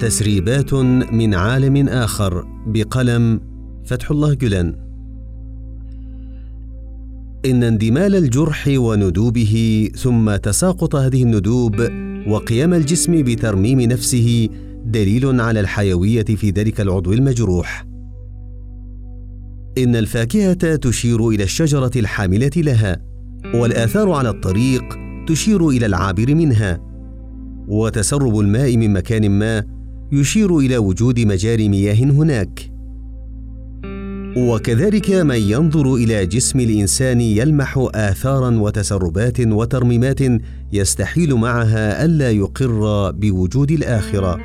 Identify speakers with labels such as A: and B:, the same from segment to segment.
A: تسريبات من عالم آخر بقلم فتح الله جلان إن اندمال الجرح وندوبه ثم تساقط هذه الندوب وقيام الجسم بترميم نفسه دليل على الحيوية في ذلك العضو المجروح. إن الفاكهة تشير إلى الشجرة الحاملة لها، والآثار على الطريق تشير إلى العابر منها، وتسرب الماء من مكان ما يشير إلى وجود مجاري مياه هناك. وكذلك من ينظر إلى جسم الإنسان يلمح اثارا وتسربات وترميمات يستحيل معها ألا يقر بوجود الآخرة.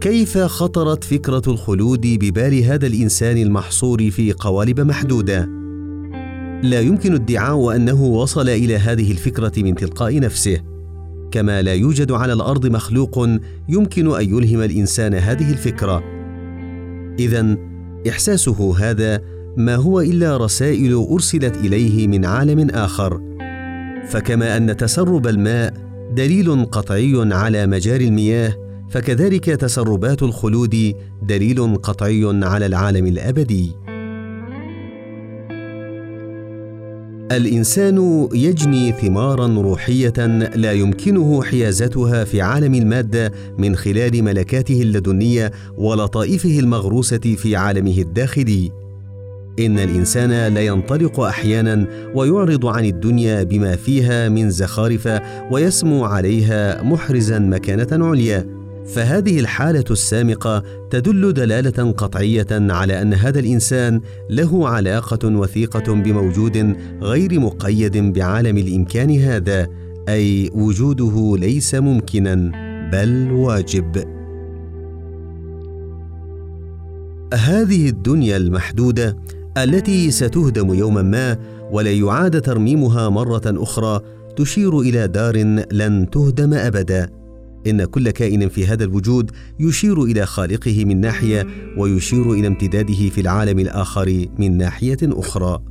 A: كيف خطرت فكرة الخلود ببال هذا الإنسان المحصور في قوالب محدودة؟ لا يمكن ادعاء أنه وصل إلى هذه الفكرة من تلقاء نفسه. كما لا يوجد على الأرض مخلوق يمكن أن يلهم الإنسان هذه الفكرة. اذا إحساسه هذا ما هو إلا رسائل أرسلت إليه من عالم آخر. فكما أن تسرب الماء دليل قطعي على مجاري المياه فكذلك تسربات الخلود دليل قطعي على العالم الأبدي. الإنسان يجني ثمارا روحية لا يمكنه حيازتها في عالم الماده من خلال ملكاته اللدنية ولطائفه المغروسة في عالمه الداخلي. إن الإنسان لينطلق أحيانا ويعرض عن الدنيا بما فيها من زخارف ويسمو عليها محرزا مكانة عليا. فهذه الحالة السامقة تدل دلالة قطعية على أن هذا الإنسان له علاقة وثيقة بموجود غير مقيد بعالم الإمكان هذا أي وجوده ليس ممكنا بل واجب. هذه الدنيا المحدودة التي ستهدم يوما ما ولا يعاد ترميمها مرة أخرى تشير إلى دار لن تهدم ابدا. إن كل كائن في هذا الوجود يشير إلى خالقه من ناحية ويشير إلى امتداده في العالم الآخر من ناحية أخرى.